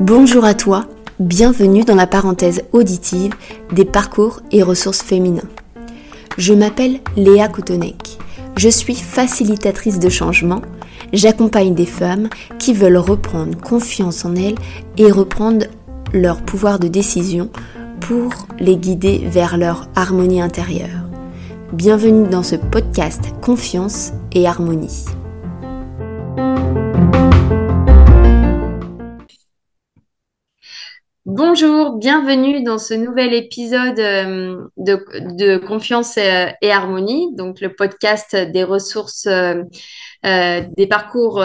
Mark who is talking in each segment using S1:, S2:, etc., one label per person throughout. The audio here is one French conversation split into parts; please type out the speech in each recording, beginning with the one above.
S1: Bonjour à toi, bienvenue dans la parenthèse auditive des parcours et ressources féminins. Je m'appelle Léa Koutonek. Je suis facilitatrice de changement. J'accompagne des femmes qui veulent reprendre confiance en elles et reprendre leur pouvoir de décision pour les guider vers leur harmonie intérieure. Bienvenue dans ce podcast Confiance et Harmonie. Bonjour, bienvenue dans ce nouvel épisode euh, de, Confiance et, Harmonie, donc le podcast des ressources, euh, euh, des parcours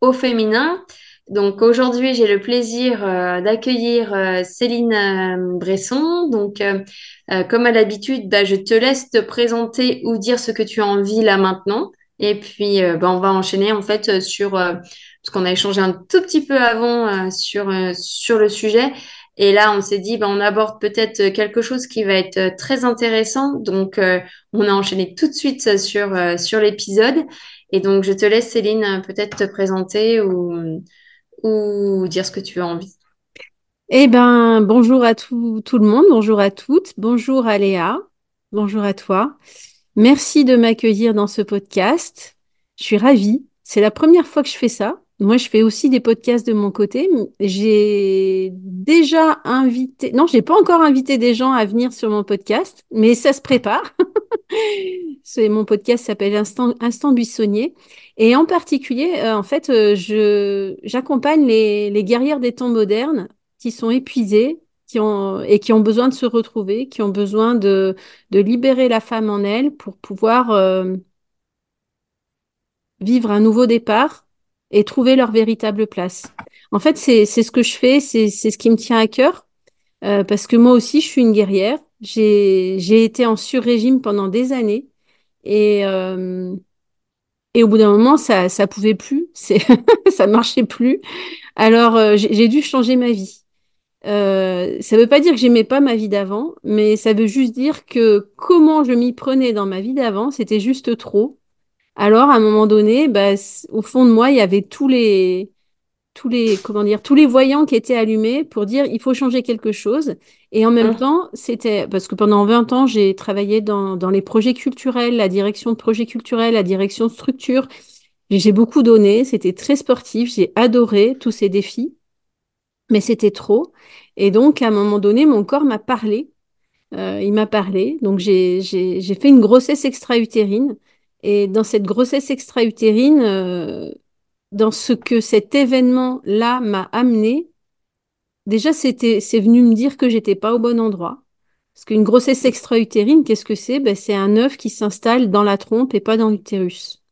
S1: au féminin. Donc aujourd'hui, j'ai le plaisir d'accueillir Céline Bresson. Donc, comme à l'habitude, bah, je te laisse te présenter ou dire ce que tu as envie là maintenant. Et puis, bah, on va enchaîner en fait sur parce qu'on a échangé un tout petit peu avant euh, sur, euh, sur le sujet. Et là, on s'est dit, ben, on aborde peut-être quelque chose qui va être euh, très intéressant. Donc, on a enchaîné tout de suite sur, l'épisode. Et donc, je te laisse, Céline, peut-être te présenter ou, dire ce que tu as envie.
S2: Eh ben, bonjour à tout, tout le monde, bonjour à toutes, bonjour à Léa, bonjour à toi. Merci de m'accueillir dans ce podcast. Je suis ravie. C'est la première fois que je fais ça. Moi, je fais aussi des podcasts de mon côté. J'ai déjà invité, non, je n'ai pas encore invité des gens à venir sur mon podcast, mais ça se prépare. C'est mon podcast s'appelle Instant, Instant Buissonnier. Et en particulier, euh, en fait, euh, je, j'accompagne les, les guerrières des temps modernes qui sont épuisées qui ont, et qui ont besoin de se retrouver, qui ont besoin de, de libérer la femme en elle pour pouvoir euh, vivre un nouveau départ et trouver leur véritable place. En fait, c'est ce que je fais, c'est ce qui me tient à cœur, euh, parce que moi aussi, je suis une guerrière. J'ai été en sur-régime pendant des années, et, euh, et au bout d'un moment, ça ça pouvait plus, ça marchait plus. Alors, euh, j'ai dû changer ma vie. Euh, ça veut pas dire que j'aimais pas ma vie d'avant, mais ça veut juste dire que comment je m'y prenais dans ma vie d'avant, c'était juste trop. Alors, à un moment donné, bah, au fond de moi, il y avait tous les, tous les, comment dire, tous les voyants qui étaient allumés pour dire il faut changer quelque chose. Et en même mmh. temps, c'était parce que pendant 20 ans, j'ai travaillé dans, dans les projets culturels, la direction de projets culturels, la direction de structure. J'ai beaucoup donné, c'était très sportif, j'ai adoré tous ces défis, mais c'était trop. Et donc, à un moment donné, mon corps m'a parlé. Euh, il m'a parlé. Donc, j'ai fait une grossesse extra-utérine. Et dans cette grossesse extra-utérine, euh, dans ce que cet événement-là m'a amené, déjà, c'était, c'est venu me dire que j'étais pas au bon endroit. Parce qu'une grossesse extra-utérine, qu'est-ce que c'est? Ben, C'est un œuf qui s'installe dans la trompe et pas dans l'utérus.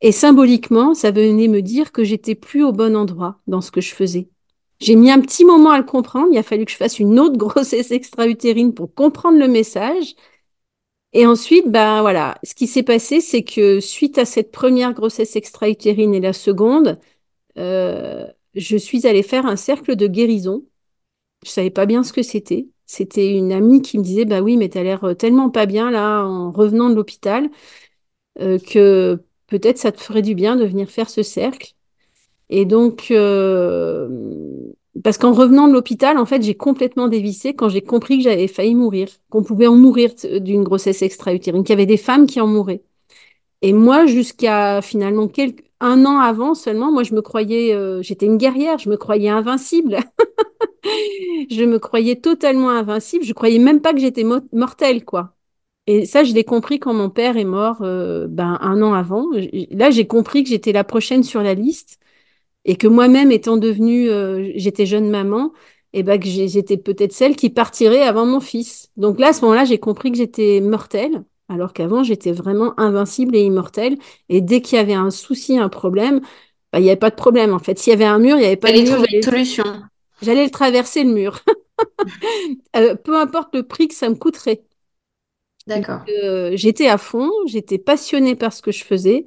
S2: Et symboliquement, ça venait me dire que j'étais plus au bon endroit dans ce que je faisais. J'ai mis un petit moment à le comprendre. Il a fallu que je fasse une autre grossesse extra-utérine pour comprendre le message. Et ensuite, ben voilà, ce qui s'est passé, c'est que suite à cette première grossesse extra-utérine et la seconde, euh, je suis allée faire un cercle de guérison. Je savais pas bien ce que c'était. C'était une amie qui me disait, bah oui, mais tu as l'air euh, tellement pas bien là en revenant de l'hôpital euh, que peut-être ça te ferait du bien de venir faire ce cercle. Et donc, parce qu'en revenant de l'hôpital, en fait, j'ai complètement dévissé quand j'ai compris que j'avais failli mourir, qu'on pouvait en mourir d'une grossesse extra-utérine, qu'il y avait des femmes qui en mouraient. Et moi, jusqu'à finalement quelques, un an avant seulement, moi, je me croyais, euh, j'étais une guerrière, je me croyais invincible. je me croyais totalement invincible. Je croyais même pas que j'étais mortelle, quoi. Et ça, je l'ai compris quand mon père est mort, euh, ben, un an avant. Là, j'ai compris que j'étais la prochaine sur la liste et que moi-même étant devenue, euh, j'étais jeune maman, et ben que j'étais peut-être celle qui partirait avant mon fils. Donc là, à ce moment-là, j'ai compris que j'étais mortelle, alors qu'avant, j'étais vraiment invincible et immortelle. Et dès qu'il y avait un souci, un problème, ben, il n'y avait pas de problème. En fait, s'il y avait un mur, il n'y avait pas de mur.
S1: trouver une solution.
S2: J'allais le traverser le mur. Euh, peu importe le prix que ça me coûterait.
S1: D'accord.
S2: Euh, j'étais à fond, j'étais passionnée par ce que je faisais.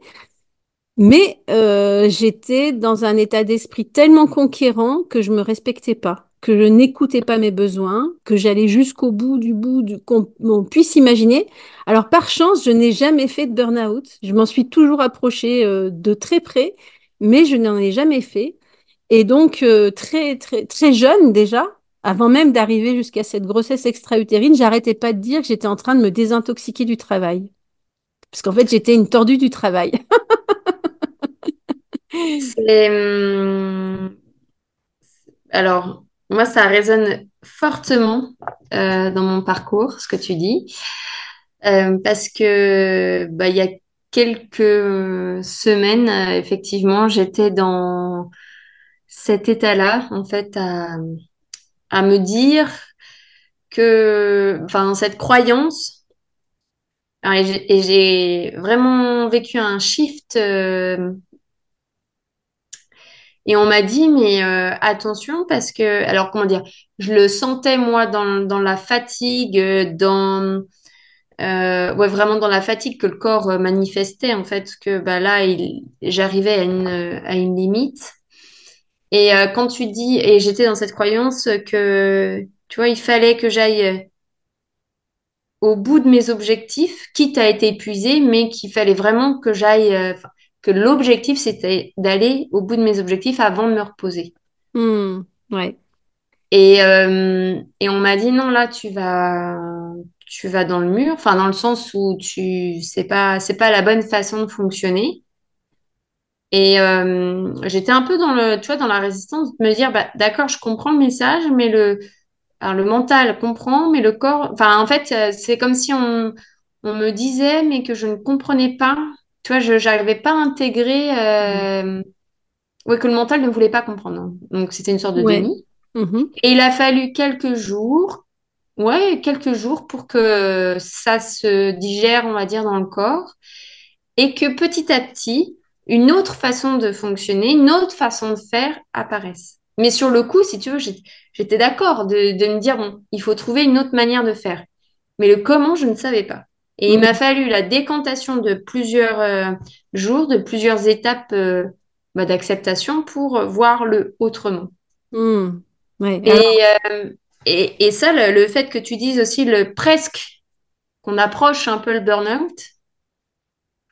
S2: Mais euh, j'étais dans un état d'esprit tellement conquérant que je me respectais pas, que je n'écoutais pas mes besoins, que j'allais jusqu'au bout du bout du qu'on puisse imaginer. Alors par chance, je n'ai jamais fait de burn-out. Je m'en suis toujours approchée euh, de très près, mais je n'en ai jamais fait. Et donc, euh, très, très, très jeune déjà, avant même d'arriver jusqu'à cette grossesse extra-utérine, j'arrêtais pas de dire que j'étais en train de me désintoxiquer du travail. Parce qu'en fait, j'étais une tordue du travail.
S1: Hum, alors, moi, ça résonne fortement euh, dans mon parcours, ce que tu dis, Euh, parce que bah, il y a quelques semaines, euh, effectivement, j'étais dans cet état-là, en fait, à, me dire que, enfin, cette croyance, et j'ai vraiment vécu un shift, et on m'a dit, mais euh, attention, parce que, alors, comment dire, je le sentais, moi, dans, dans la fatigue, euh, dans, euh, ouais, vraiment dans la fatigue que le corps manifestait, en fait, que bah, là, j'arrivais à une, à une limite. Et quand tu dis, et j'étais dans cette croyance que, tu vois, il fallait que j'aille au bout de mes objectifs, quitte à être épuisée, mais qu'il fallait vraiment que j'aille, que l'objectif, c'était d'aller au bout de mes objectifs avant de me reposer.
S2: Hmm, ouais.
S1: Et, euh, et on m'a dit, non, là, tu vas, tu vas dans le mur, enfin, dans le sens où tu, c'est pas, c'est pas la bonne façon de fonctionner. Et euh, j'étais un peu dans le, tu vois, dans la résistance de me dire, bah, d'accord, je comprends le message, mais le, alors le mental comprend, mais le corps, enfin, en fait, euh, c'est comme si on, on me disait, mais que je ne comprenais pas. Tu vois, je n'arrivais pas à intégrer, euh, ouais, que le mental ne voulait pas comprendre. Donc, c'était une sorte de
S2: Ouais.
S1: déni.
S2: Mhm.
S1: Et il a fallu quelques jours, ouais, quelques jours pour que ça se digère, on va dire, dans le corps et que petit à petit, une autre façon de fonctionner, une autre façon de faire apparaisse. Mais sur le coup, si tu veux, j'étais d'accord de, de me dire, bon, il faut trouver une autre manière de faire. Mais le comment, je ne savais pas. Et il m'a
S2: Hmm,
S1: fallu la décantation de plusieurs euh, jours, de plusieurs étapes euh, bah, d'acceptation pour voir le autrement.
S2: Ouais.
S1: Et,
S2: Alors,
S1: euh, et, et ça, le, le fait que tu dises aussi le presque, qu'on approche un peu le burn-out,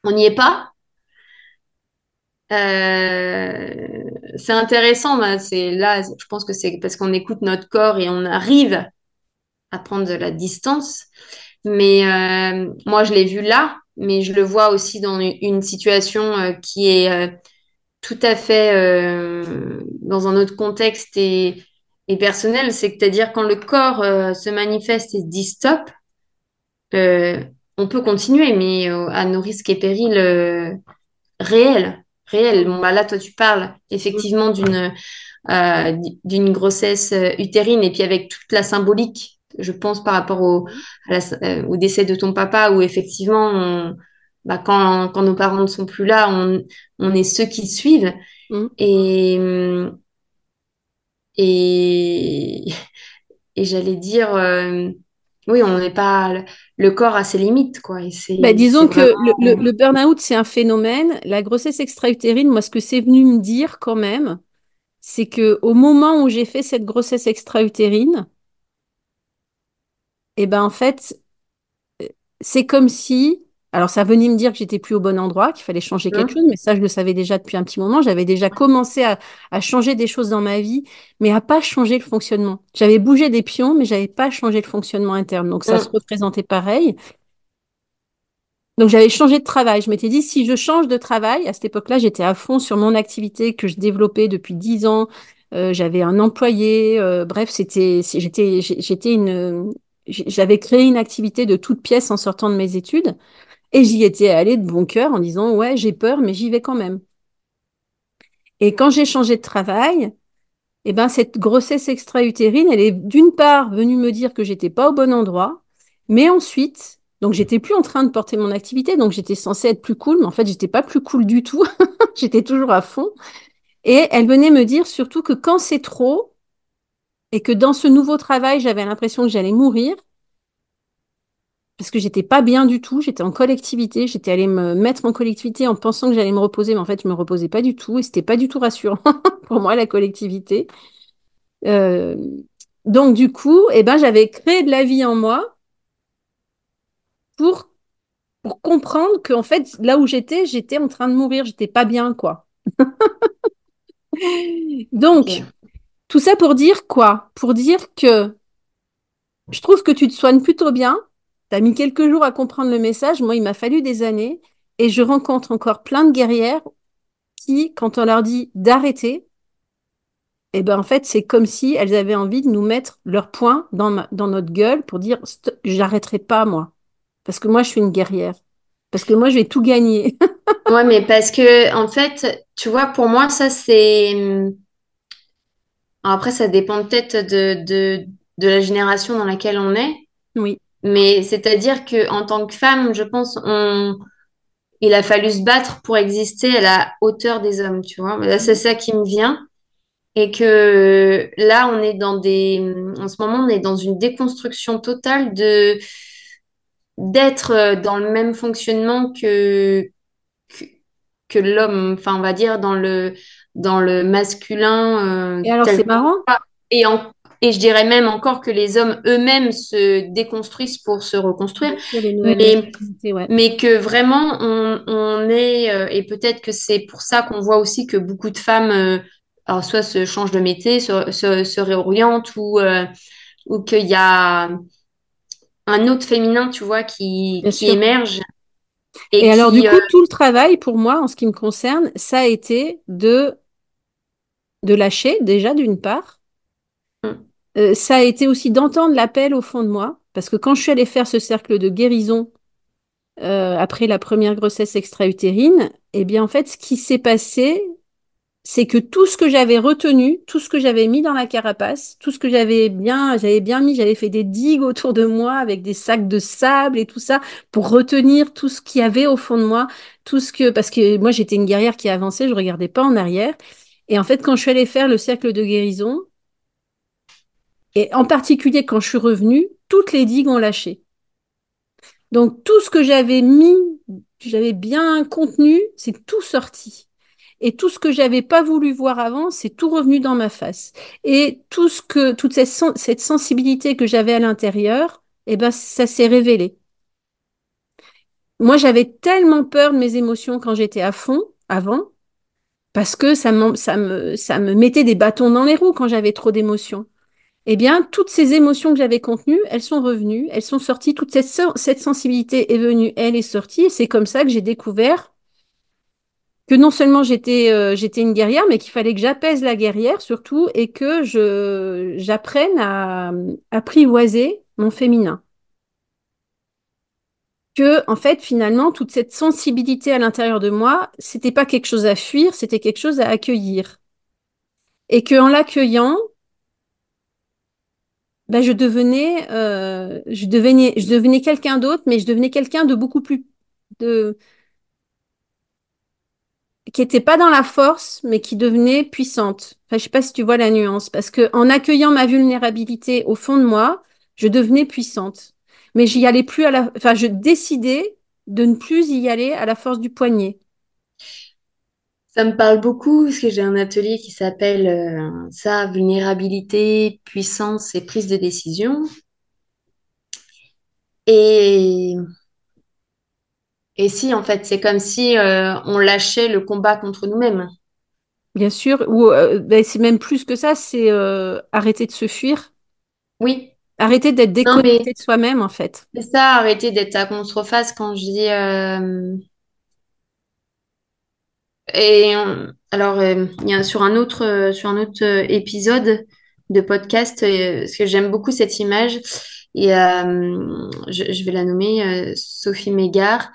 S1: on n'y est pas, c'est intéressant, bah, c'est là, je pense que c'est parce qu'on écoute notre corps et on arrive à prendre de la distance. Mais euh, moi, je l'ai vu là, mais je le vois aussi dans une, situation euh, qui est euh, tout à fait dans un autre contexte et, et personnel. C'est-à-dire quand le corps se manifeste et se dit stop, on peut continuer, mais à nos risques et périls réels. Bon, bah là, toi, tu parles effectivement d'une d'une grossesse utérine et puis avec toute la symbolique, je pense, par rapport au, à la- euh, au décès de ton papa, où effectivement, on- bah, quand, quand nos parents ne sont plus là, on, on est ceux qui suivent.
S2: hmm.
S1: Et, et, et j'allais dire, euh, oui, on n'est pas, le corps a ses limites, quoi. Et
S2: Bah, disons
S1: vraiment.
S2: que le, le, le burn-out, c'est un phénomène. La grossesse extra-utérine, moi, ce que c'est venu me dire quand même, c'est que au moment où j'ai fait cette grossesse extra-utérine, et ben en fait, c'est comme si, alors ça venait me dire que j'étais plus au bon endroit, qu'il fallait changer quelque chose, mais ça je le savais déjà depuis un petit moment. J'avais déjà commencé à, à changer des choses dans ma vie, mais à pas changer le fonctionnement. J'avais bougé des pions, mais j'avais pas changé le fonctionnement interne. Donc ça se
S1: Hein.
S2: représentait pareil. Donc j'avais changé de travail. Je m'étais dit, si je change de travail, à cette époque-là, j'étais à fond sur mon activité que je développais depuis dix ans. Euh, j'avais un employé. euh, bref, c'était, j'étais, j'étais une, j'avais créé une activité de toute pièce en sortant de mes études. Et j'y étais allée de bon cœur en disant, ouais, j'ai peur, mais j'y vais quand même. Et quand j'ai changé de travail, eh ben, cette grossesse extra-utérine, elle est d'une part venue me dire que j'étais pas au bon endroit, mais ensuite, donc j'étais plus en train de porter mon activité, donc j'étais censée être plus cool, mais en fait, j'étais pas plus cool du tout. J'étais toujours à fond. Et elle venait me dire surtout que quand c'est trop et que dans ce nouveau travail, j'avais l'impression que j'allais mourir, parce que j'étais pas bien du tout, j'étais en collectivité, j'étais allée me mettre en collectivité en pensant que j'allais me reposer, mais en fait, je me reposais pas du tout et c'était pas du tout rassurant pour moi, la collectivité. Euh, donc, du coup, eh ben, j'avais créé de la vie en moi pour, pour comprendre qu'en fait, là où j'étais, j'étais en train de mourir, j'étais pas bien, quoi. Donc, tout ça pour dire quoi? Pour dire que je trouve que tu te soignes plutôt bien. Tu as mis quelques jours à comprendre le message. Moi, il m'a fallu des années. Et je rencontre encore plein de guerrières qui, quand on leur dit d'arrêter, eh ben en fait, c'est comme si elles avaient envie de nous mettre leur poing dans, notre gueule pour dire j'arrêterai pas moi. Parce que moi, je suis une guerrière. Parce que moi, je vais tout gagner.
S1: ouais, mais parce que, en fait, tu vois, pour moi, ça, c'est. Après, ça dépend peut-être de, de, de la génération dans laquelle on est.
S2: Oui.
S1: Mais c'est-à-dire que en tant que femme, je pense, on, il a fallu se battre pour exister à la hauteur des hommes, tu vois. Là, c'est ça qui me vient. Et que là, on est dans des, en ce moment, on est dans une déconstruction totale de, d'être dans le même fonctionnement que, que, l'homme, enfin, on va dire, dans le, dans le masculin.
S2: Euh, et alors, c'est marrant.
S1: Et, en, et je dirais même encore que les hommes eux-mêmes se déconstruisent pour se reconstruire. Mais, mais, que vraiment, on, on est, euh, et peut-être que c'est pour ça qu'on voit aussi que beaucoup de femmes euh, alors soit se changent de métier, se, se, réorientent ou, ou qu'il y a un autre féminin, tu vois, qui, qui émerge.
S2: Et, alors, du coup, tout le travail pour moi, en ce qui me concerne, ça a été de, de lâcher, déjà, d'une part. Mm. Euh, ça a été aussi d'entendre l'appel au fond de moi, parce que quand je suis allée faire ce cercle de guérison après la première grossesse extra-utérine, eh bien, en fait, ce qui s'est passé, c'est que tout ce que j'avais retenu, tout ce que j'avais mis dans la carapace, tout ce que j'avais bien, j'avais bien mis, j'avais fait des digues autour de moi avec des sacs de sable et tout ça pour retenir tout ce qu'il y avait au fond de moi, tout ce que, parce que moi j'étais une guerrière qui avançait, je regardais pas en arrière. Et en fait, quand je suis allée faire le cercle de guérison, et en particulier quand je suis revenue, toutes les digues ont lâché. Donc tout ce que j'avais mis, j'avais bien contenu, c'est tout sorti. Et tout ce que j'avais pas voulu voir avant, c'est tout revenu dans ma face. Et tout ce que, toute cette, sensibilité que j'avais à l'intérieur, eh ben, ça s'est révélé. Moi, j'avais tellement peur de mes émotions quand j'étais à fond, avant, parce que ça, ça, me, ça me mettait des bâtons dans les roues quand j'avais trop d'émotions. Eh bien, toutes ces émotions que j'avais contenues, elles sont revenues, elles sont sorties, toute cette, cette sensibilité est venue, elle est sortie, et c'est comme ça que j'ai découvert que non seulement j'étais euh, une guerrière, mais qu'il fallait que j'apaise la guerrière surtout et que j'apprenne à apprivoiser mon féminin. Que en fait finalement toute cette sensibilité à l'intérieur de moi, c'était pas quelque chose à fuir, c'était quelque chose à accueillir. Et que en l'accueillant, ben, je devenais euh, je devenais je devenais quelqu'un d'autre, mais je devenais quelqu'un de beaucoup plus de qui était pas dans la force, mais qui devenait puissante. Enfin, je sais pas si tu vois la nuance, parce que en accueillant ma vulnérabilité au fond de moi, je devenais puissante. Mais j'y allais plus à la, enfin, je décidais de ne plus y aller à la force du poignet.
S1: Ça me parle beaucoup parce que j'ai un atelier qui s'appelle euh, ça, vulnérabilité, puissance et prise de décision. Et et si, en fait, c'est comme si euh, on lâchait le combat contre nous-mêmes.
S2: Bien sûr, ou euh, ben, c'est même plus que ça, c'est arrêter de se fuir.
S1: Oui.
S2: Arrêter d'être déconnecté de soi-même, en fait.
S1: C'est ça, arrêter d'être à contreface quand je dis. Et alors, il y a sur un autre, sur un autre épisode de podcast, parce que j'aime beaucoup cette image, et je, je, vais la nommer Sophie Mégard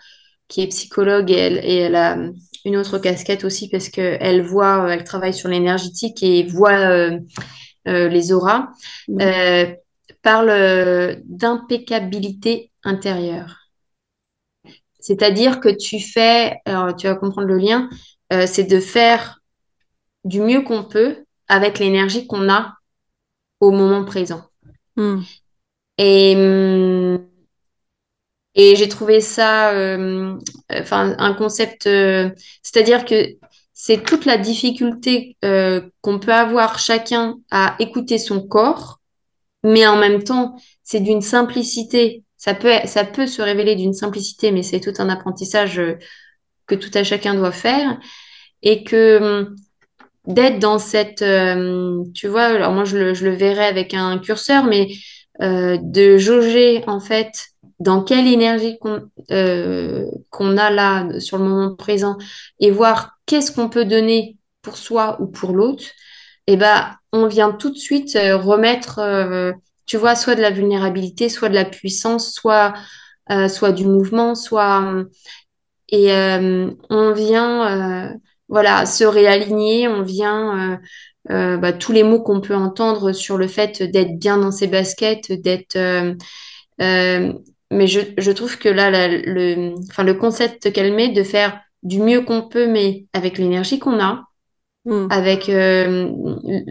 S1: qui est psychologue et elle, et elle a une autre casquette aussi parce qu'elle voit, euh, elle travaille sur l'énergétique et voit euh, euh, les auras, parle d'impeccabilité intérieure. C'est-à-dire que tu fais, alors tu vas comprendre le lien, c'est de faire du mieux qu'on peut avec l'énergie qu'on a au moment présent. Hmm. Et hum, et j'ai trouvé ça, euh, enfin, un concept, euh, c'est-à-dire que c'est toute la difficulté euh, qu'on peut avoir chacun à écouter son corps, mais en même temps, c'est d'une simplicité. Ça peut, ça peut se révéler d'une simplicité, mais c'est tout un apprentissage que tout à chacun doit faire. Et que d'être dans cette, euh, tu vois, alors moi je le, je le verrais avec un curseur, mais euh, de jauger en fait dans quelle énergie euh, qu'on a là sur le moment présent et voir qu'est-ce qu'on peut donner pour soi ou pour l'autre, et ben on vient tout de suite euh, remettre, euh, tu vois, soit de la vulnérabilité, soit de la puissance, soit euh, du mouvement, soit et on vient, voilà, se réaligner, on vient, bah, tous les mots qu'on peut entendre sur le fait d'être bien dans ses baskets, d'être... mais je, trouve que là, le, le concept qu'elle met de faire du mieux qu'on peut, mais avec l'énergie qu'on a,
S2: Hmm.
S1: avec euh,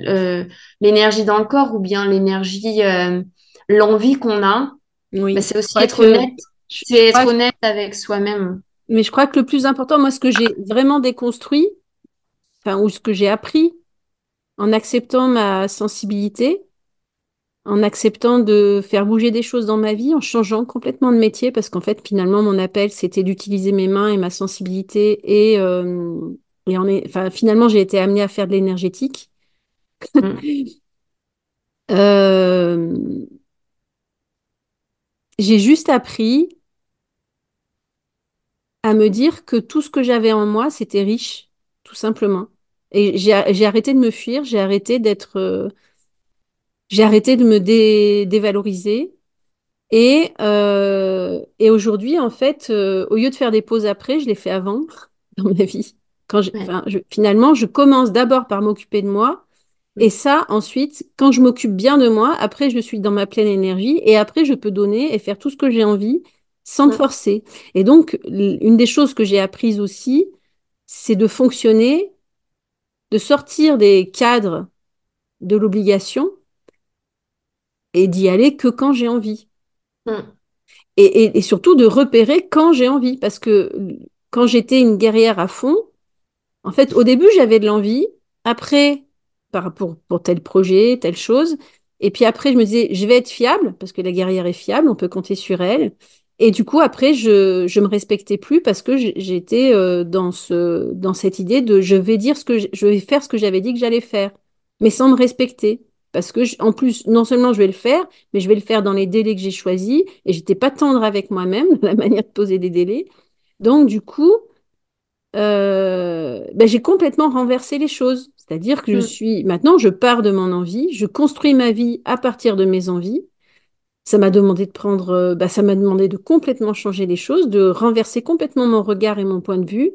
S1: euh, l'énergie dans le corps ou bien l'énergie, euh, l'envie qu'on a, bah,
S2: Oui,
S1: c'est aussi être
S2: que,
S1: honnête, c'est être honnête avec soi-même.
S2: mais je crois que le plus important, moi, ce que j'ai vraiment déconstruit, enfin, ou ce que j'ai appris en acceptant ma sensibilité, en acceptant de faire bouger des choses dans ma vie, en changeant complètement de métier, parce qu'en fait, finalement, mon appel, c'était d'utiliser mes mains et ma sensibilité, et, euh, et en est, enfin, finalement, j'ai été amenée à faire de l'énergétique.
S1: Mm,
S2: Euh, j'ai juste appris à me dire que tout ce que j'avais en moi, c'était riche, tout simplement. Et j'ai arrêté de me fuir, j'ai arrêté d'être, euh, j'ai arrêté de me dé- dévaloriser. Et, euh, et aujourd'hui, en fait, au lieu de faire des pauses après, je les fais avant dans ma vie. Quand je-
S1: ouais,
S2: je- finalement, je commence d'abord par m'occuper de moi. Et
S1: mm,
S2: ça, ensuite, quand je m'occupe bien de moi, après, je suis dans ma pleine énergie. Et après, je peux donner et faire tout ce que j'ai envie sans me
S1: mm,
S2: forcer. Et donc, une des choses que j'ai apprises aussi, c'est de fonctionner, de sortir des cadres de l'obligation et d'y aller que quand j'ai envie.
S1: mm,
S2: Et, et- et surtout de repérer quand j'ai envie. Parce que quand j'étais une guerrière à fond, en fait, au début, j'avais de l'envie. Après, par, pour, pour tel projet, telle chose. Et puis après, je me disais, je vais être fiable, parce que la guerrière est fiable, on peut compter sur elle. Et du coup, après, je je me respectais plus parce que j'étais euh, dans ce, dans cette idée de je vais dire ce que je vais faire ce que j'avais dit que j'allais faire, mais sans me respecter. Parce que, en plus, non seulement je vais le faire, mais je vais le faire dans les délais que j'ai choisis. Et j'étais pas tendre avec moi-même, dans la manière de poser des délais. Donc, du coup, euh, ben, j'ai complètement renversé les choses. C'est-à-dire que je
S1: mm,
S2: suis, maintenant, je pars de mon envie, je construis ma vie à partir de mes envies. Ça m'a demandé de prendre, bah, ça m'a demandé de complètement changer les choses, de renverser complètement mon regard et mon point de vue.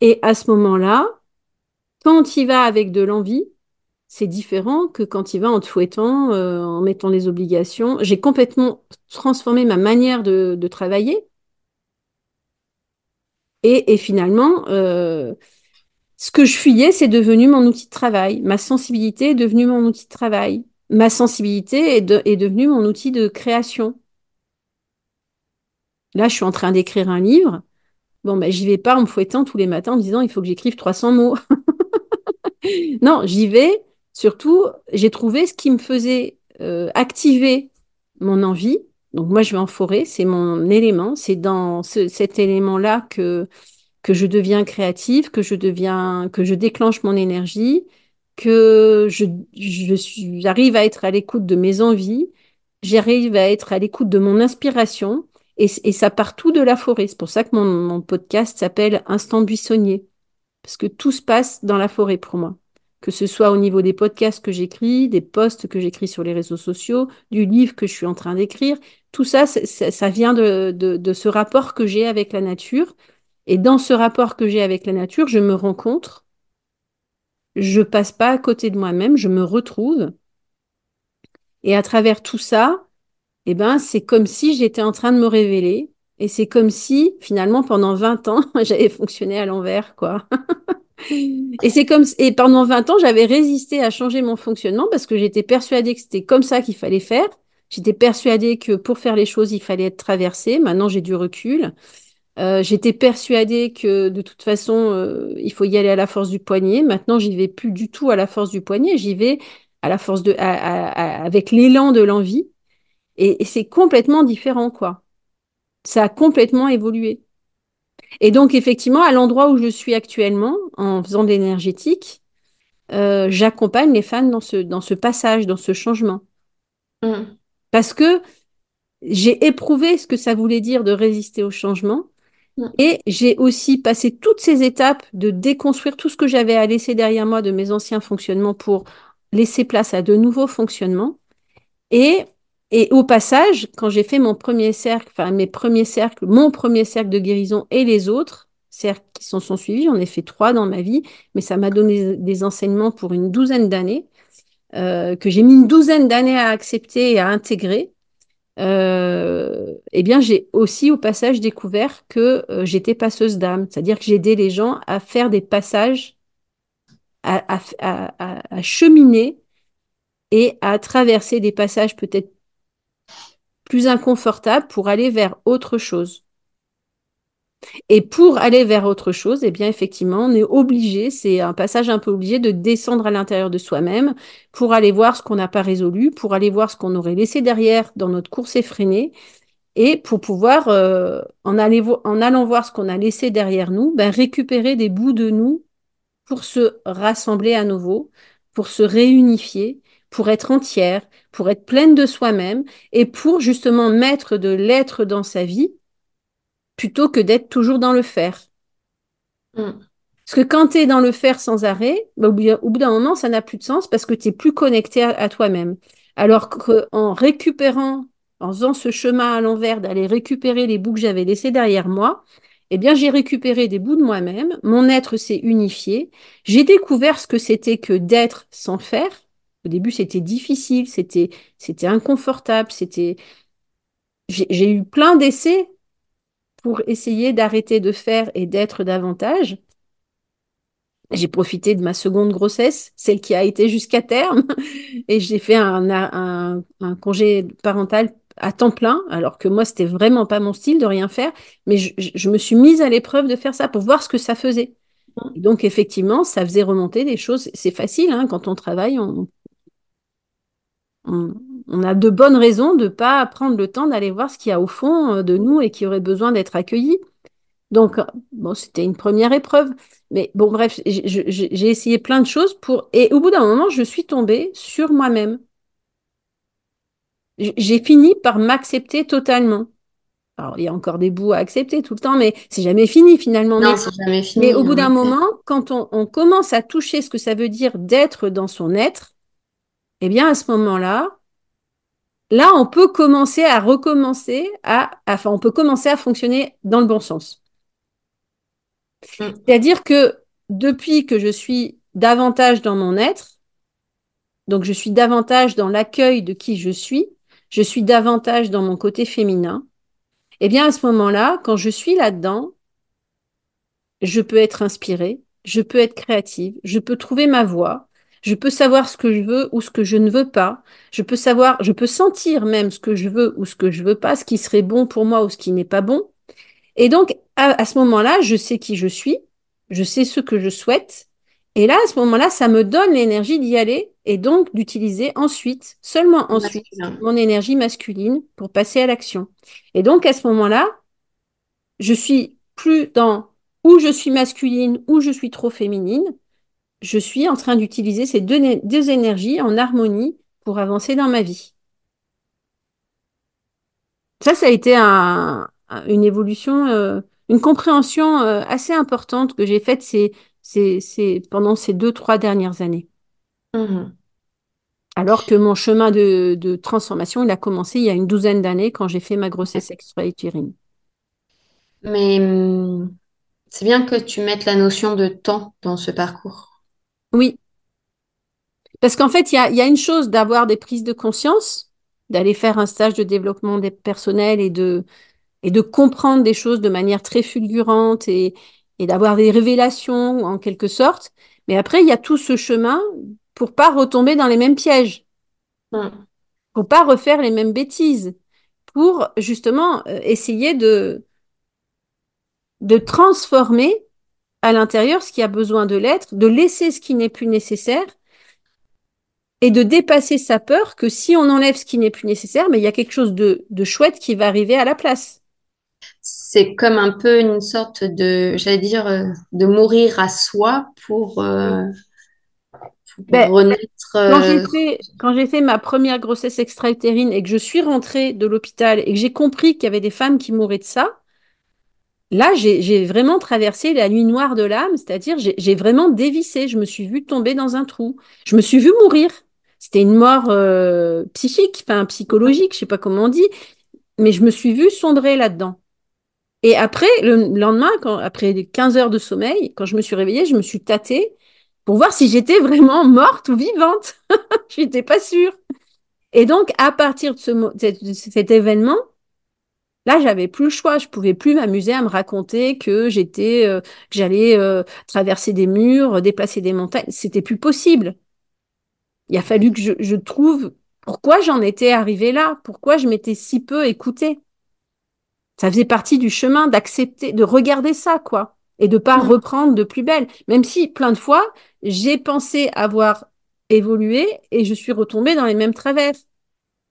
S2: Et à ce moment-là, quand il va avec de l'envie, c'est différent que quand il va en te fouettant, euh, en mettant des obligations. J'ai complètement transformé ma manière de, de travailler. Et, finalement, euh, ce que je fuyais, c'est devenu mon outil de travail. Ma sensibilité est devenue mon outil de travail. Ma sensibilité est devenue mon outil de création. Là, je suis en train d'écrire un livre. Bon, ben, j'y vais pas en me fouettant tous les matins en me disant il faut que j'écrive 300 mots. Non, j'y vais. Surtout, j'ai trouvé ce qui me faisait euh, activer mon envie. Donc moi, je vais en forêt, c'est mon élément. C'est dans ce- cet élément-là que que je deviens créative, que je deviens, que je déclenche mon énergie, que je, je j'arrive à être à l'écoute de mes envies, j'arrive à être à l'écoute de mon inspiration, et, et ça part tout de la forêt. C'est pour ça que mon, mon podcast s'appelle Instant buissonnier, parce que tout se passe dans la forêt pour moi. Que ce soit au niveau des podcasts que j'écris, des posts que j'écris sur les réseaux sociaux, du livre que je suis en train d'écrire, tout ça, ça, vient de ce rapport que j'ai avec la nature et dans ce rapport que j'ai avec la nature, je me rencontre, je passe pas à côté de moi-même, je me retrouve. Et à travers tout ça, eh ben, c'est comme si j'étais en train de me révéler. Et c'est comme si, finalement, pendant 20 ans, j'avais fonctionné à l'envers, quoi. Et c'est comme, et pendant 20 ans, j'avais résisté à changer mon fonctionnement parce que j'étais persuadée que c'était comme ça qu'il fallait faire. J'étais persuadée que pour faire les choses, il fallait être traversé. Maintenant, j'ai du recul. Euh, j'étais persuadée que de toute façon, euh, il faut y aller à la force du poignet. Maintenant, j'y vais plus du tout à la force du poignet. J'y vais à la force de, à- à- avec l'élan de l'envie. Et, c'est complètement différent, quoi. Ça a complètement évolué. Et donc, effectivement, à l'endroit où je suis actuellement, en faisant de l'énergétique, euh, j'accompagne les femmes dans ce, dans ce passage, dans ce changement.
S1: Mm.
S2: Parce que j'ai éprouvé ce que ça voulait dire de résister au changement. Et j'ai aussi passé toutes ces étapes de déconstruire tout ce que j'avais à laisser derrière moi de mes anciens fonctionnements pour laisser place à de nouveaux fonctionnements. Et, et au passage, quand j'ai fait mon premier cercle, enfin mes premiers cercles, mon premier cercle de guérison et les autres cercles qui s'en sont suivis, j'en ai fait trois dans ma vie, mais ça m'a donné des enseignements pour une douzaine d'années, euh, que j'ai mis une douzaine d'années à accepter et à intégrer. Euh, eh bien, j'ai aussi au passage découvert que euh, j'étais passeuse d'âme, c'est-à-dire que j'aidais les gens à faire des passages, à, à, à, à cheminer et à traverser des passages peut-être plus inconfortables pour aller vers autre chose. Et pour aller vers autre chose, eh bien, effectivement, on est obligé, c'est un passage un peu obligé de descendre à l'intérieur de soi-même pour aller voir ce qu'on n'a pas résolu, pour aller voir ce qu'on aurait laissé derrière dans notre course effrénée et pour pouvoir, euh, en, allant voir ce qu'on a laissé derrière nous, ben, récupérer des bouts de nous pour se rassembler à nouveau, pour se réunifier, pour être entière, pour être pleine de soi-même et pour justement mettre de l'être dans sa vie plutôt que d'être toujours dans le faire.
S1: Mm.
S2: Parce que quand tu es dans le faire sans arrêt, bah, au bout d'un moment, ça n'a plus de sens parce que tu es plus connecté à, à toi-même. Alors qu'en récupérant, en faisant ce chemin à l'envers, d'aller récupérer les bouts que j'avais laissés derrière moi, eh bien, j'ai récupéré des bouts de moi-même, mon être s'est unifié, j'ai découvert ce que c'était que d'être sans faire. Au début, c'était difficile, c'était c'était inconfortable, c'était j'ai eu plein d'essais pour essayer d'arrêter de faire et d'être davantage. J'ai profité de ma seconde grossesse, celle qui a été jusqu'à terme, et j'ai fait un, un, un, congé parental à temps plein, alors que moi, c'était vraiment pas mon style de rien faire, mais je, je me suis mise à l'épreuve de faire ça pour voir ce que ça faisait. Et donc, effectivement, ça faisait remonter des choses. C'est facile, hein, quand on travaille, on, on, on, a de bonnes raisons de ne pas prendre le temps d'aller voir ce qu'il y a au fond de nous et qui aurait besoin d'être accueilli. Donc, bon, c'était une première épreuve. Mais bon, bref, j'ai essayé plein de choses pour. Et au bout d'un moment, je suis tombée sur moi-même. J'ai fini par m'accepter totalement. Alors, il y a encore des bouts à accepter tout le temps, mais c'est jamais fini finalement.
S1: Non,
S2: mais,
S1: c'est jamais fini.
S2: Mais au bout d'un moment, quand on, on, commence à toucher ce que ça veut dire d'être dans son être, eh bien, à ce moment-là, là, on peut commencer à recommencer à, enfin, on peut commencer à fonctionner dans le bon sens. Mm. C'est-à-dire que depuis que je suis davantage dans mon être, donc je suis davantage dans l'accueil de qui je suis, je suis davantage dans mon côté féminin, eh bien, à ce moment-là, quand je suis là-dedans, je peux être inspirée, je peux être créative, je peux trouver ma voie, je peux savoir ce que je veux ou ce que je ne veux pas. Je peux savoir, je peux sentir même ce que je veux ou ce que je veux pas, ce qui serait bon pour moi ou ce qui n'est pas bon. Et donc, à, à ce moment-là, je sais qui je suis, je sais ce que je souhaite. Et là, à ce moment-là, ça me donne l'énergie d'y aller et donc d'utiliser ensuite, seulement ensuite, mon énergie masculine pour passer à l'action. Et donc, à ce moment-là, je suis plus dans où je suis masculine, ou je suis trop féminine je suis en train d'utiliser ces deux, deux, énergies en harmonie pour avancer dans ma vie. Ça, ça a été un, une évolution, euh, une compréhension euh, assez importante que j'ai faite ces, ces, ces, pendant ces deux, trois dernières années.
S1: Mmh.
S2: Alors que mon chemin de, de, transformation, il a commencé il y a une douzaine d'années quand j'ai fait ma grossesse extra-utérine.
S1: Mais mmh, c'est bien que tu mettes la notion de temps dans ce parcours.
S2: Oui. Parce qu'en fait, il y a, y a, une chose d'avoir des prises de conscience, d'aller faire un stage de développement des personnels et de, et de comprendre des choses de manière très fulgurante et, et d'avoir des révélations en quelque sorte. Mais après, il y a tout ce chemin pour pas retomber dans les mêmes pièges,
S1: mm.
S2: pour pas refaire les mêmes bêtises, pour justement euh, essayer de, de transformer à l'intérieur ce qui a besoin de l'être, de laisser ce qui n'est plus nécessaire et de dépasser sa peur que si on enlève ce qui n'est plus nécessaire, mais il y a quelque chose de, de chouette qui va arriver à la place.
S1: C'est comme un peu une sorte de, j'allais dire, de mourir à soi pour, euh, pour
S2: Ben,
S1: renaître.
S2: quand j'ai
S1: euh,
S2: fait, quand j'ai fait ma première grossesse extra-utérine et que je suis rentrée de l'hôpital et que j'ai compris qu'il y avait des femmes qui mouraient de ça, là, j'ai, vraiment traversé la nuit noire de l'âme, c'est-à-dire j'ai vraiment dévissé, je me suis vue tomber dans un trou, je me suis vue mourir. C'était une mort euh, psychique, enfin psychologique, je sais pas comment on dit, mais je me suis vue sombrer là-dedans. Et après, le lendemain, après 15 heures de sommeil, quand je me suis réveillée, je me suis tâtée pour voir si j'étais vraiment morte ou vivante. Je n'étais pas sûre. Et donc, à partir de, ce, de cet événement, là, j'avais plus le choix. Je pouvais plus m'amuser à me raconter que j'étais, euh, que j'allais euh, traverser des murs, déplacer des montagnes. C'était plus possible. Il a fallu que je, je trouve pourquoi j'en étais arrivée là, pourquoi je m'étais si peu écoutée. Ça faisait partie du chemin d'accepter, de regarder ça, quoi, et de pas
S1: mm,
S2: reprendre de plus belle. Même si plein de fois, j'ai pensé avoir évolué et je suis retombée dans les mêmes travers.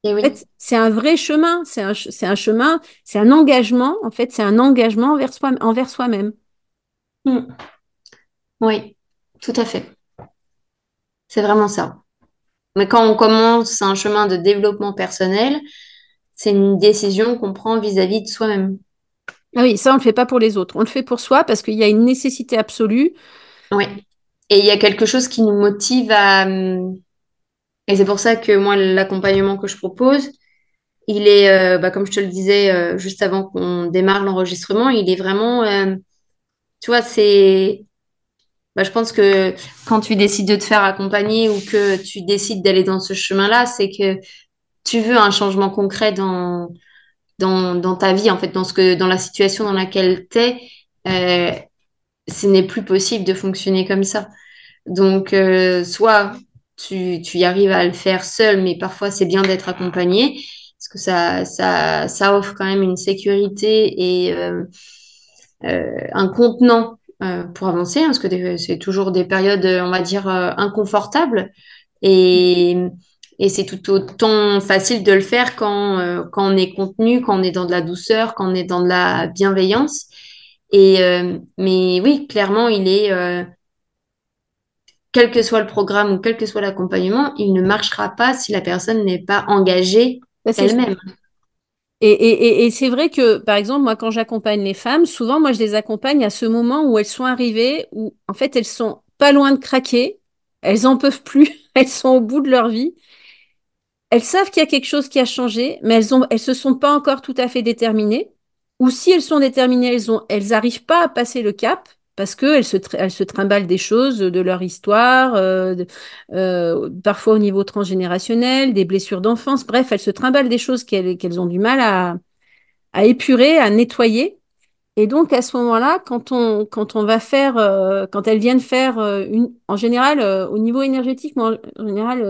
S1: Et
S2: En
S1: oui.
S2: fait, c'est un vrai chemin, c'est un, chemin, c'est un engagement, en fait, c'est un engagement envers soi, envers soi-même.
S1: Mm, oui, tout à fait. C'est vraiment ça. Mais quand on commence un chemin de développement personnel, c'est une décision qu'on prend vis-à-vis de soi-même.
S2: Ah oui, ça, on le fait pas pour les autres, on le fait pour soi parce qu'il y a une nécessité absolue.
S1: Oui. Et il y a quelque chose qui nous motive à... Et c'est pour ça que moi, l'accompagnement que je propose, il est, euh, bah, comme je te le disais euh, juste avant qu'on démarre l'enregistrement, il est vraiment... euh, tu vois, c'est... Bah, je pense que quand tu décides de te faire accompagner ou que tu décides d'aller dans ce chemin-là, c'est que tu veux un changement concret dans, dans, dans ta vie, en fait, dans ce que, dans la situation dans laquelle tu es. Ce n'est plus possible de fonctionner comme ça. Donc, soit tu, tu y arrives à le faire seul, mais parfois c'est bien d'être accompagné, parce que ça, ça, ça offre quand même une sécurité et euh, euh, un contenant euh, pour avancer, hein, parce que c'est toujours des périodes, on va dire, inconfortables. Et, et c'est tout autant facile de le faire quand, quand on est contenu, quand on est dans de la douceur, quand on est dans de la bienveillance. Et, mais oui, clairement, il est, quel que soit le programme ou quel que soit l'accompagnement, il ne marchera pas si la personne n'est pas engagée
S2: sûr.
S1: elle-même.
S2: Et, et, et, et c'est vrai que, par exemple, moi, quand j'accompagne les femmes, souvent, moi, je les accompagne à ce moment où elles sont arrivées, où, en fait, elles sont pas loin de craquer, elles en peuvent plus, elles sont au bout de leur vie. Elles savent qu'il y a quelque chose qui a changé, mais elles ont, elles se sont pas encore tout à fait déterminées. Ou si elles sont déterminées, elles ont, elles arrivent pas à passer le cap parce que elles se, elles se trimballent des choses de leur histoire, euh, euh, parfois au niveau transgénérationnel, des blessures d'enfance. Bref, elles se trimballent des choses qu'elles qu'elles ont du mal à, à épurer, à nettoyer. Et donc à ce moment-là, quand on, quand on va faire, euh, quand elles viennent faire une, en général, au niveau énergétique, en général,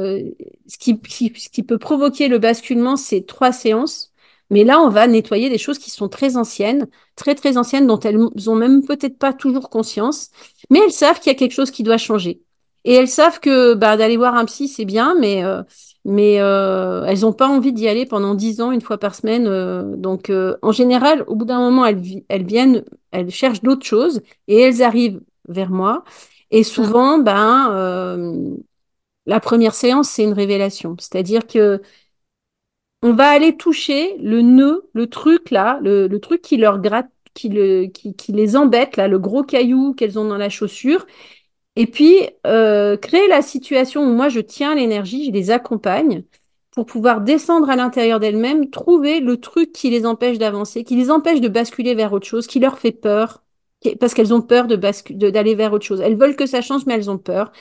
S2: ce qui- ce qui peut provoquer le basculement, c'est trois séances. Mais là, on va nettoyer des choses qui sont très anciennes, très très anciennes, dont elles ont même peut-être pas toujours conscience, mais elles savent qu'il y a quelque chose qui doit changer. Et elles savent que bah, d'aller voir un psy, c'est bien, mais euh, mais euh, elles n'ont pas envie d'y aller pendant dix ans, une fois par semaine. euh, donc, en général, au bout d'un moment, elles, vi- elles viennent, elles cherchent d'autres choses et elles arrivent vers moi. Et souvent, ben, la première séance, c'est une révélation. C'est-à-dire que on va aller toucher le nœud, le truc là, le, le truc qui leur gratte, qui, le, qui, qui les embête, là, le gros caillou qu'elles ont dans la chaussure. Et puis, euh, créer la situation où moi, je tiens l'énergie, je les accompagne pour pouvoir descendre à l'intérieur d'elles-mêmes, trouver le truc qui les empêche d'avancer, qui les empêche de basculer vers autre chose, qui leur fait peur, parce qu'elles ont peur de- d'aller vers autre chose. Elles veulent que ça change, mais elles ont peur.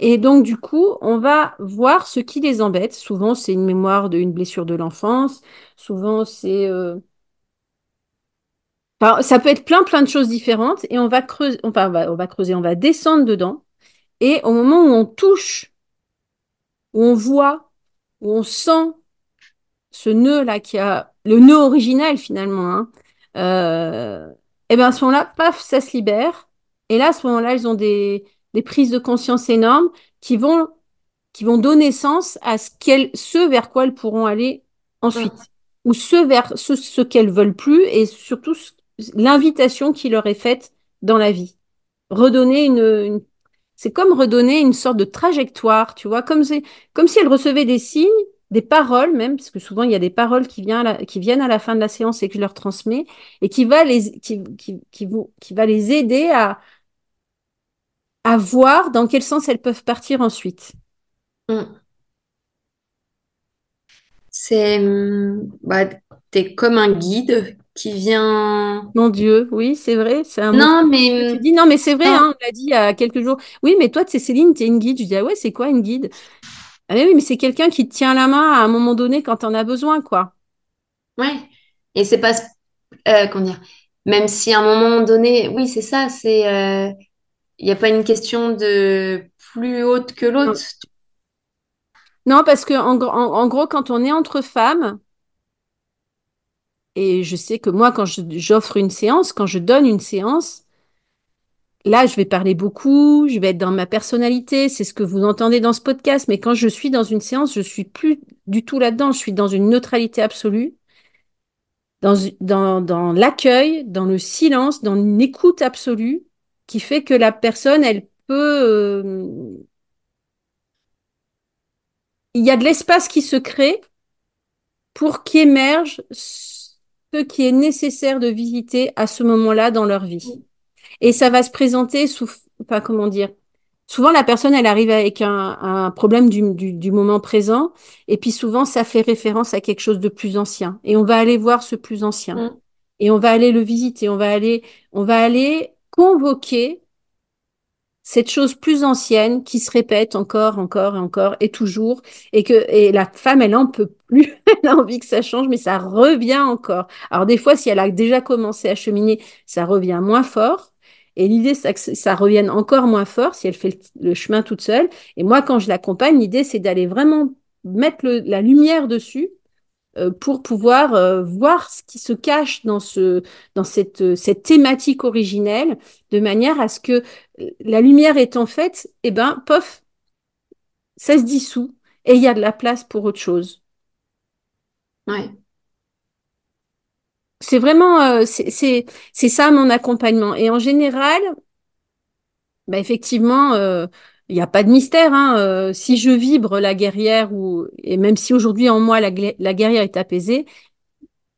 S2: Et donc, du coup, on va voir ce qui les embête. Souvent, c'est une mémoire d'une blessure de l'enfance. Souvent, c'est... euh, ça peut être plein, plein de choses différentes. Et on va creuser, enfin, on va, creuser, on va descendre dedans. Et au moment où on touche, où on voit, où on sent ce nœud-là qui a le nœud original finalement, hein, euh, et bien à ce moment-là, paf, ça se libère. Et là, à ce moment-là, ils ont des, des prises de conscience énormes qui vont, qui vont donner sens à ce qu'elles, ce vers quoi elles pourront aller
S1: mm,
S2: ensuite, ou ce vers ce, ce qu'elles veulent plus, et surtout l'invitation qui leur est faite dans la vie. Redonner une, une C'est comme redonner une sorte de trajectoire, tu vois, comme, c'est, comme si elle recevait des signes, des paroles même, parce que souvent il y a des paroles qui, viennent à la, qui viennent à la fin de la séance et que je leur transmets, et qui va les, qui, qui, qui, qui va les aider à, à voir dans quel sens elles peuvent partir ensuite.
S1: Mm. C'est, hum, bah, t'es comme un guide qui vient.
S2: Mon Dieu, oui, c'est vrai, c'est un
S1: Non, mais
S2: tu dis. Non, mais c'est vrai,
S1: non,
S2: hein, on l'a dit il y a quelques jours. Oui, mais toi, tu sais, Céline, tu es une guide. Je dis, ah ouais, c'est quoi une guide? Ah mais oui, mais c'est quelqu'un qui te tient la main à un moment donné quand on a besoin, quoi.
S1: ouais. Et c'est pas, euh, comment dire, même si à un moment donné, oui, c'est ça, c'est, euh, il n'y a pas une question de plus haute que l'autre?
S2: Non, parce que en, gr- en- en gros, quand on est entre femmes, et je sais que moi, quand j'offre une séance, quand je donne une séance, là, je vais parler beaucoup, je vais être dans ma personnalité, c'est ce que vous entendez dans ce podcast, mais quand je suis dans une séance, je suis plus du tout là-dedans, je suis dans une neutralité absolue, dans, dans, dans l'accueil, dans le silence, dans une écoute absolue, qui fait que la personne, elle peut... euh, il y a de l'espace qui se crée pour qu'émerge ce qui est nécessaire de visiter à ce moment-là dans leur vie. Et ça va se présenter sous, enfin, comment dire, souvent la personne, elle arrive avec un, un problème du, du, du moment présent, et puis souvent ça fait référence à quelque chose de plus ancien. Et on va aller voir ce plus ancien.
S1: Mm.
S2: Et on va aller le visiter, on va aller, on va aller convoquer cette chose plus ancienne qui se répète encore, encore et encore et toujours, et que et la femme, elle en peut plus, elle a envie que ça change, mais ça revient encore. Alors des fois, si elle a déjà commencé à cheminer, ça revient moins fort. Et l'idée, c'est que ça revienne encore moins fort si elle fait le, chemin toute seule. Et moi, quand je l'accompagne, l'idée, c'est d'aller vraiment mettre la lumière dessus pour pouvoir euh, voir ce qui se cache dans ce, dans cette, euh, cette thématique originelle, de manière à ce que euh, la lumière étant faite, eh ben, pof, ça se dissout et il y a de la place pour autre chose.
S1: Ouais.
S2: C'est vraiment, euh, c'est, ça mon accompagnement. Et en général, bah, effectivement, euh, il n'y a pas de mystère, hein. Euh, si je vibre la guerrière, ou, et même si aujourd'hui en moi la, guerrière est apaisée,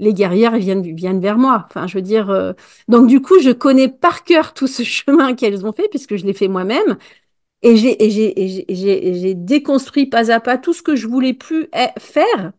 S2: les guerrières viennent, viennent vers moi. Enfin, je veux dire, euh, donc du coup, je connais par cœur tout ce chemin qu'elles ont fait, puisque je l'ai fait moi-même. Et j'ai, déconstruit pas à pas tout ce que je voulais plus eh, faire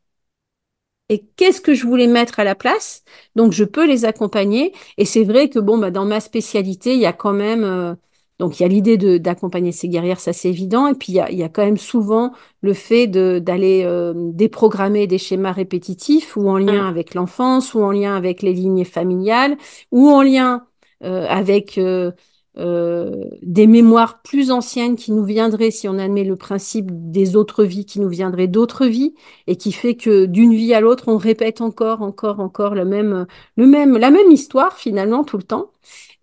S2: et qu'est-ce que je voulais mettre à la place? Donc, je peux les accompagner. Et c'est vrai que, bon, bah, dans ma spécialité, il y a quand même, euh, donc, il y a l'idée de, d'accompagner ces guerrières, ça c'est évident. Et puis, il y a, il y a quand même souvent le fait de, d'aller euh, déprogrammer des schémas répétitifs ou en lien
S1: Mm.
S2: avec l'enfance ou en lien avec les lignées familiales ou en lien euh, avec euh, euh, des mémoires plus anciennes qui nous viendraient, si on admet le principe des autres vies, qui nous viendraient d'autres vies et qui fait que d'une vie à l'autre, on répète encore, encore, encore le même, le même, la même histoire finalement tout le temps.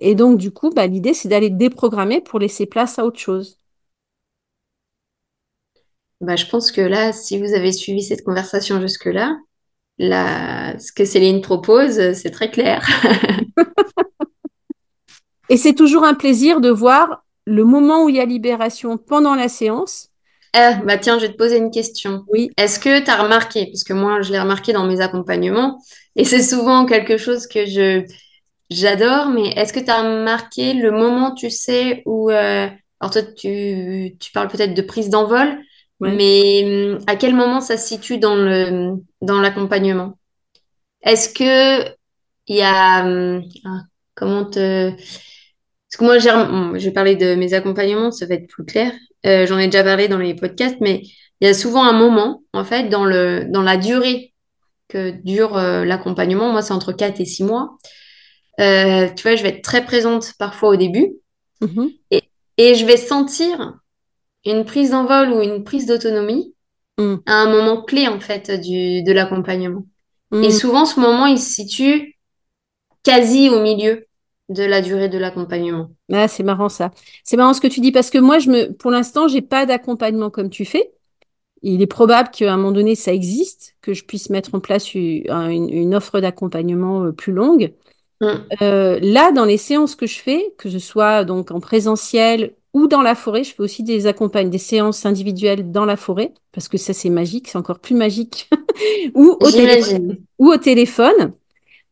S2: Et donc, du coup, bah, l'idée, c'est d'aller déprogrammer pour laisser place à autre chose.
S1: Bah, je pense que là, si vous avez suivi cette conversation jusque-là, là, ce que Céline propose, c'est très clair.
S2: Et c'est toujours un plaisir de voir le moment où il y a libération pendant la séance.
S1: Ah, bah tiens, je vais te poser une question.
S2: Oui,
S1: Est-ce que tu as remarqué, parce que moi, je l'ai remarqué dans mes accompagnements, et c'est souvent quelque chose que je j'adore, mais est-ce que tu as remarqué le moment, tu sais, où... euh, alors toi, tu, tu parles peut-être de prise d'envol,
S2: ouais.
S1: mais hum, à quel moment ça se situe dans le, dans l'accompagnement? Est-ce que il y a... hum, ah, comment te... Parce que moi, j'ai, bon, je vais parler de mes accompagnements, ça va être plus clair. Euh, j'en ai déjà parlé dans les podcasts, mais il y a souvent un moment, en fait, dans le, dans la durée que dure euh, l'accompagnement. Moi, c'est entre 4 et 6 mois. Euh, tu vois, je vais être très présente parfois au début
S2: Mhm.
S1: et, et je vais sentir une prise d'envol ou une prise d'autonomie
S2: Mm.
S1: à un moment clé, en fait, du, de l'accompagnement. Et
S2: Mm.
S1: souvent, ce moment, il se situe quasi au milieu de la durée de l'accompagnement.
S2: Ah, c'est marrant ça. C'est marrant ce que tu dis parce que moi, je me, pour l'instant, j'ai pas d'accompagnement comme tu fais. Il est probable qu'à un moment donné, ça existe, que je puisse mettre en place une offre d'accompagnement euh, plus longue.
S1: Mm,
S2: Euh, là, dans les séances que je fais, que ce soit donc en présentiel ou dans la forêt. Je fais aussi des accompagnes, des séances individuelles dans la forêt, parce que ça, c'est magique, c'est encore plus magique. ou, au téléphone, ou au téléphone,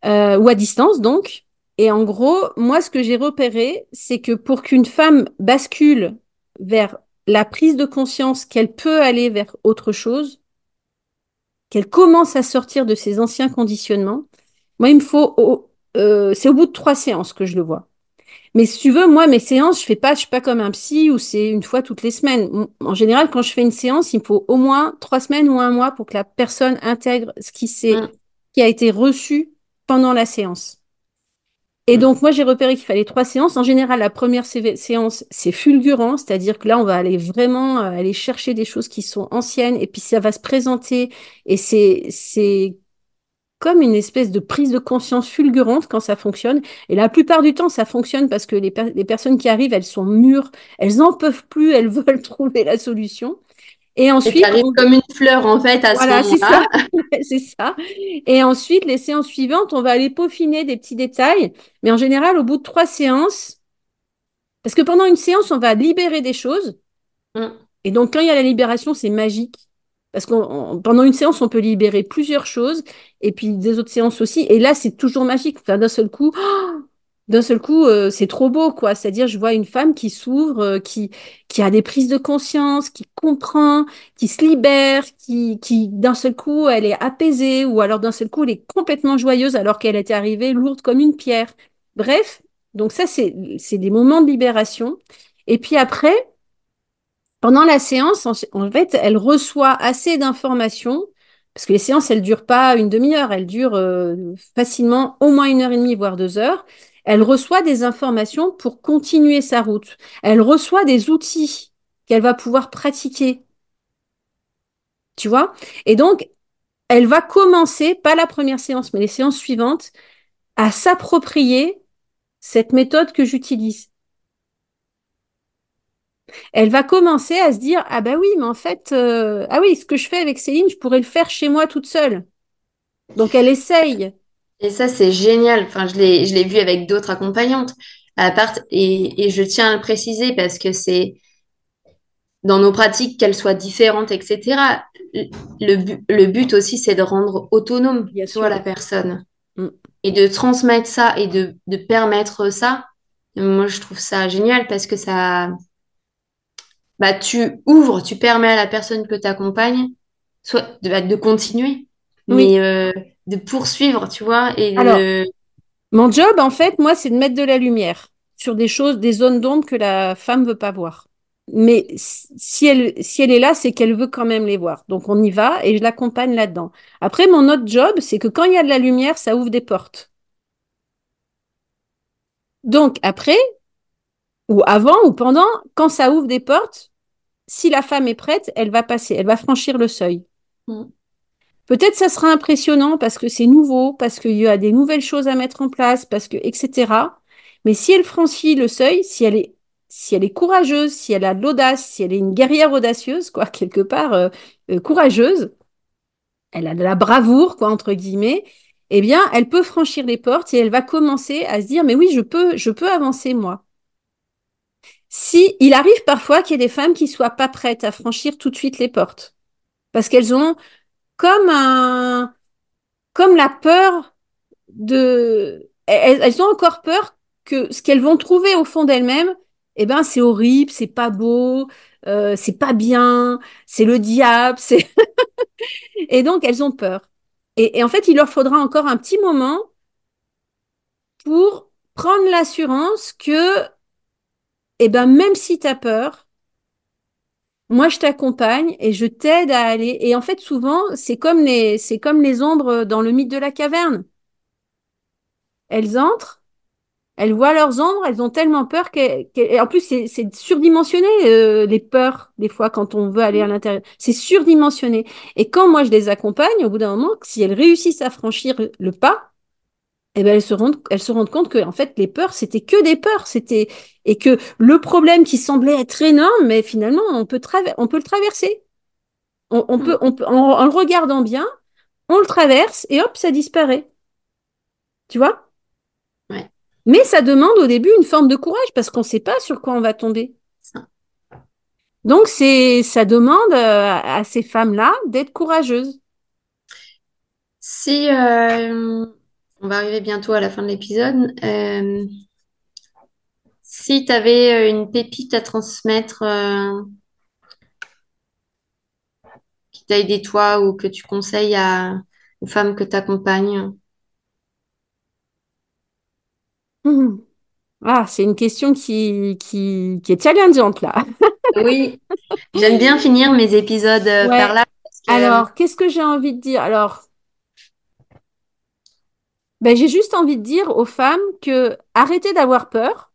S2: euh, ou à distance, donc. Et en gros, moi, ce que j'ai repéré, c'est que pour qu'une femme bascule vers la prise de conscience qu'elle peut aller vers autre chose, qu'elle commence à sortir de ses anciens conditionnements, moi, il me faut, euh, c'est au bout de trois séances que je le vois. Mais si tu veux, moi, mes séances, je fais pas, je suis pas comme un psy où c'est une fois toutes les semaines. En général, quand je fais une séance, il me faut au moins trois semaines ou un mois pour que la personne intègre ce qui s'est, mm. qui a été reçu pendant la séance. Et mm. donc, moi, j'ai repéré qu'il fallait trois séances. En général, la première séance, c'est fulgurant, c'est-à-dire que là, on va aller vraiment euh, aller chercher des choses qui sont anciennes, et puis ça va se présenter, et c'est, c'est comme une espèce de prise de conscience fulgurante quand ça fonctionne. Et la plupart du temps, ça fonctionne parce que les, personnes qui arrivent, elles sont mûres, elles n'en peuvent plus, elles veulent trouver la solution.
S1: Et ensuite, comme une fleur en fait à voilà,
S2: ce moment-là. C'est ça. Et ensuite, les séances suivantes, on va aller peaufiner des petits détails. Mais en général, au bout de trois séances, parce que pendant une séance, on va libérer des choses. Mm. Et donc, quand il y a la libération, c'est magique. Parce que pendant une séance, on peut libérer plusieurs choses, et puis des autres séances aussi. Et là, c'est toujours magique. d'un seul coup, d'un seul coup, euh, c'est trop beau, quoi. C'est-à-dire, je vois une femme qui s'ouvre, euh, qui, qui a des prises de conscience, qui comprend, qui se libère, qui, qui d'un seul coup, elle est apaisée, ou alors d'un seul coup, elle est complètement joyeuse alors qu'elle était arrivée lourde comme une pierre. Bref, donc ça, c'est, c'est des moments de libération. Et puis après, pendant la séance, en, fait, elle reçoit assez d'informations, parce que les séances, elles durent pas une demi-heure, elles durent euh, facilement au moins une heure et demie, voire deux heures. Elle reçoit des informations pour continuer sa route. Elle reçoit des outils qu'elle va pouvoir pratiquer. Tu vois? Et donc, elle va commencer, pas la première séance, mais les séances suivantes, à s'approprier cette méthode que j'utilise elle va commencer à se dire ah bah oui mais en fait euh, ah oui ce que je fais avec Céline je pourrais le faire chez moi toute seule donc elle essaye
S1: et ça c'est génial. Enfin je l'ai je l'ai vu avec d'autres accompagnantes. À part et, et je tiens à le préciser parce que c'est dans nos pratiques qu'elles soient différentes etc le, but, le but aussi c'est de rendre autonome soit la personne. Mm. et de transmettre ça et de, de permettre ça moi je trouve ça génial parce que ça bah, tu ouvres, tu permets à la personne que tu accompagnes soit de, bah, de continuer, mais euh, de poursuivre, tu vois. Et
S2: Alors, mon job, en fait, moi, c'est de mettre de la lumière sur des choses, des zones d'ombre que la femme veut pas voir. Mais si elle, si elle est là, c'est qu'elle veut quand même les voir. Donc on y va et je l'accompagne là-dedans. Après, mon autre job, c'est que quand il y a de la lumière, ça ouvre des portes. Donc après, ou avant ou pendant, quand ça ouvre des portes, si la femme est prête, elle va passer, elle va franchir le seuil. Mm. Peut-être ça sera impressionnant parce que c'est nouveau, parce qu'il y a des nouvelles choses à mettre en place, parce que etc. Mais si elle franchit le seuil, si elle est si elle est courageuse, si elle a de l'audace, si elle est une guerrière audacieuse, quoi, quelque part euh, euh, courageuse, elle a de la bravoure, quoi, entre guillemets, eh bien, elle peut franchir les portes et elle va commencer à se dire, mais oui, je peux, je peux avancer moi. Si il arrive parfois qu'il y ait des femmes qui soient pas prêtes à franchir tout de suite les portes, parce qu'elles ont comme un, comme la peur de, elles, ont encore peur que ce qu'elles vont trouver au fond d'elles-mêmes, eh ben c'est horrible, c'est pas beau, euh, c'est pas bien, c'est le diable, c'est et donc elles ont peur. et en fait, il leur faudra encore un petit moment pour prendre l'assurance que eh ben même si tu as peur, moi je t'accompagne et je t'aide à aller. Et en fait, souvent, c'est comme les, c'est comme les ombres dans le mythe de la caverne. Elles entrent, elles voient leurs ombres, elles ont tellement peur qu'en en plus c'est surdimensionné euh, les peurs des fois quand on veut aller à l'intérieur. C'est surdimensionné. Et quand moi je les accompagne, au bout d'un moment, si elles réussissent à franchir le pas, eh ben elles se rendent, elles se rendent compte que en fait les peurs c'était que des peurs, c'était et que le problème qui semblait être énorme, mais finalement on peut on peut le traverser. On, peut, on peut en, le regardant bien, on le traverse et hop ça disparaît. Tu vois?
S1: Ouais.
S2: Mais ça demande au début une forme de courage parce qu'on ne sait pas sur quoi on va tomber. Donc, c'est, ça demande euh, à ces femmes-là d'être courageuses.
S1: Si euh, on va arriver bientôt à la fin de l'épisode, euh, si tu avais une pépite à transmettre qui t'a aidé toi ou que tu conseilles à, aux femmes que tu accompagnes.
S2: Ah, c'est une question qui, qui, qui est challengeante là.
S1: Oui, j'aime bien finir mes épisodes euh,
S2: Ouais.
S1: par là parce que
S2: Alors, qu'est-ce que j'ai envie de dire? Alors, ben, j'ai juste envie de dire aux femmes que arrêtez d'avoir peur,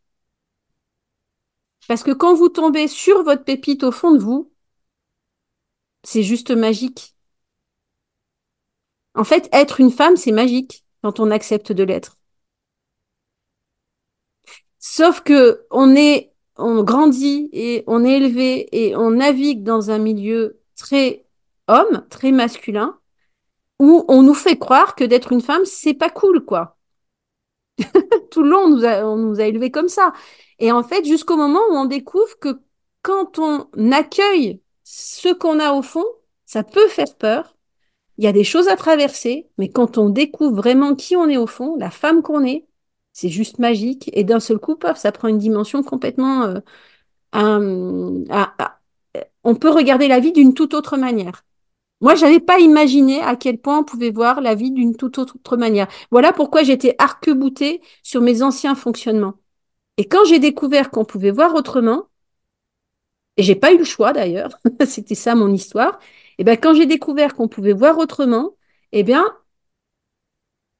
S2: parce que quand vous tombez sur votre pépite au fond de vous, c'est juste magique. En fait, être une femme, c'est magique quand on accepte de l'être. Sauf que on est, on grandit et on est élevé et on navigue dans un milieu très homme, très masculin, où on nous fait croire que d'être une femme, c'est pas cool, quoi. Tout le long, on nous a, on élevés comme ça. Et en fait, jusqu'au moment où on découvre que quand on accueille ce qu'on a au fond, ça peut faire peur. Il y a des choses à traverser, mais quand on découvre vraiment qui on est au fond, la femme qu'on est, c'est juste magique. Et d'un seul coup, paf, ça prend une dimension complètement... euh, on peut regarder la vie d'une toute autre manière. Moi, j'avais pas imaginé à quel point on pouvait voir la vie d'une toute autre manière. Voilà pourquoi j'étais arc-boutée sur mes anciens fonctionnements. Et quand j'ai découvert qu'on pouvait voir autrement, et j'ai pas eu le choix d'ailleurs, c'était ça mon histoire, et ben quand j'ai découvert qu'on pouvait voir autrement, eh bien,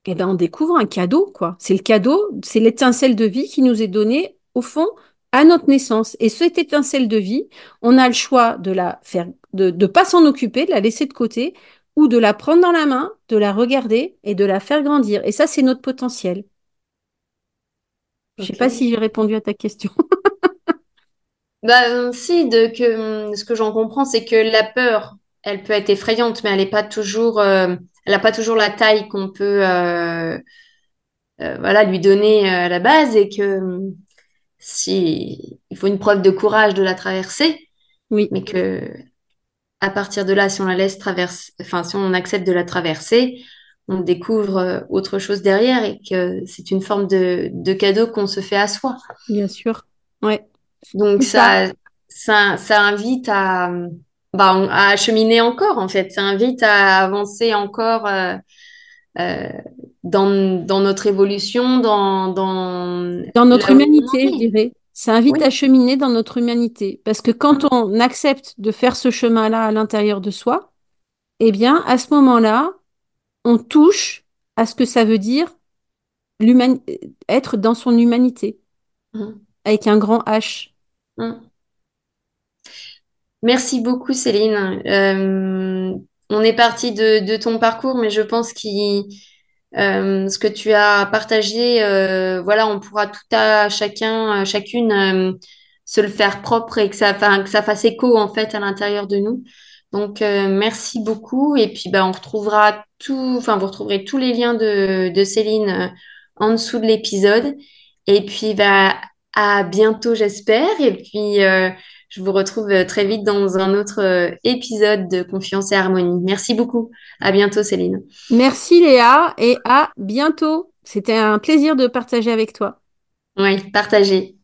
S2: eh ben on découvre un cadeau, quoi. C'est le cadeau, c'est l'étincelle de vie qui nous est donnée au fond à notre naissance. Et cette étincelle de vie, on a le choix de la faire, de ne pas s'en occuper, de la laisser de côté, ou de la prendre dans la main, de la regarder et de la faire grandir. Et ça, c'est notre potentiel. Je sais
S1: Ok.
S2: pas si j'ai répondu à ta question.
S1: Bah, euh, si, de que, hum, ce que j'en comprends, c'est que la peur, elle peut être effrayante, mais elle n'est pas toujours, euh, elle n'a pas toujours la taille qu'on peut euh, euh, voilà, lui donner à la base et que hum, si, il faut une preuve de courage de la traverser,
S2: Oui,
S1: mais que à partir de là, si on la laisse traverser, enfin, si on accepte de la traverser, on découvre euh, autre chose derrière et que c'est une forme de, de cadeau qu'on se fait à soi.
S2: bien sûr. Ouais,
S1: Donc
S2: ça.
S1: ça, invite à, bah, à cheminer encore en fait. Ça invite à avancer encore euh, euh, dans, dans notre évolution, dans, dans
S2: Dans notre humanité, je dirais. Ça invite
S1: Oui.
S2: à cheminer dans notre humanité. Parce que quand
S1: Mm,
S2: on accepte de faire ce chemin-là à l'intérieur de soi, eh bien, à ce moment-là, on touche à ce que ça veut dire être dans son humanité,
S1: mm,
S2: avec un grand H.
S1: mm. Merci beaucoup Céline. Euh, on est parti de, de ton parcours, mais je pense qu'il Euh, ce que tu as partagé, euh, voilà, on pourra tout à chacun, euh, chacune euh, se le faire propre et que ça, que ça fasse écho en fait à l'intérieur de nous. Donc euh, merci beaucoup. Et puis bah, on retrouvera tout, enfin vous retrouverez tous les liens de, de Céline euh, en dessous de l'épisode. Et puis bah, à bientôt j'espère. Et puis je vous retrouve euh, très vite dans un autre euh, épisode de Confiance et Harmonie. Merci beaucoup. À bientôt Céline.
S2: Merci Léa et à bientôt. C'était un plaisir de partager avec toi.
S1: Oui, partagez.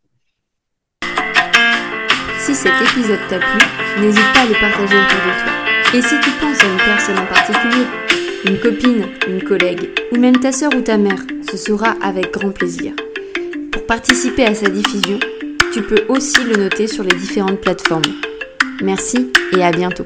S3: Si cet épisode t'a plu, n'hésite pas à le partager autour de toi. Et si tu penses à une personne en particulier, une copine, une collègue, ou même ta sœur ou ta mère, ce sera avec grand plaisir. Pour participer à sa diffusion, tu peux aussi le noter sur les différentes plateformes. Merci et à bientôt.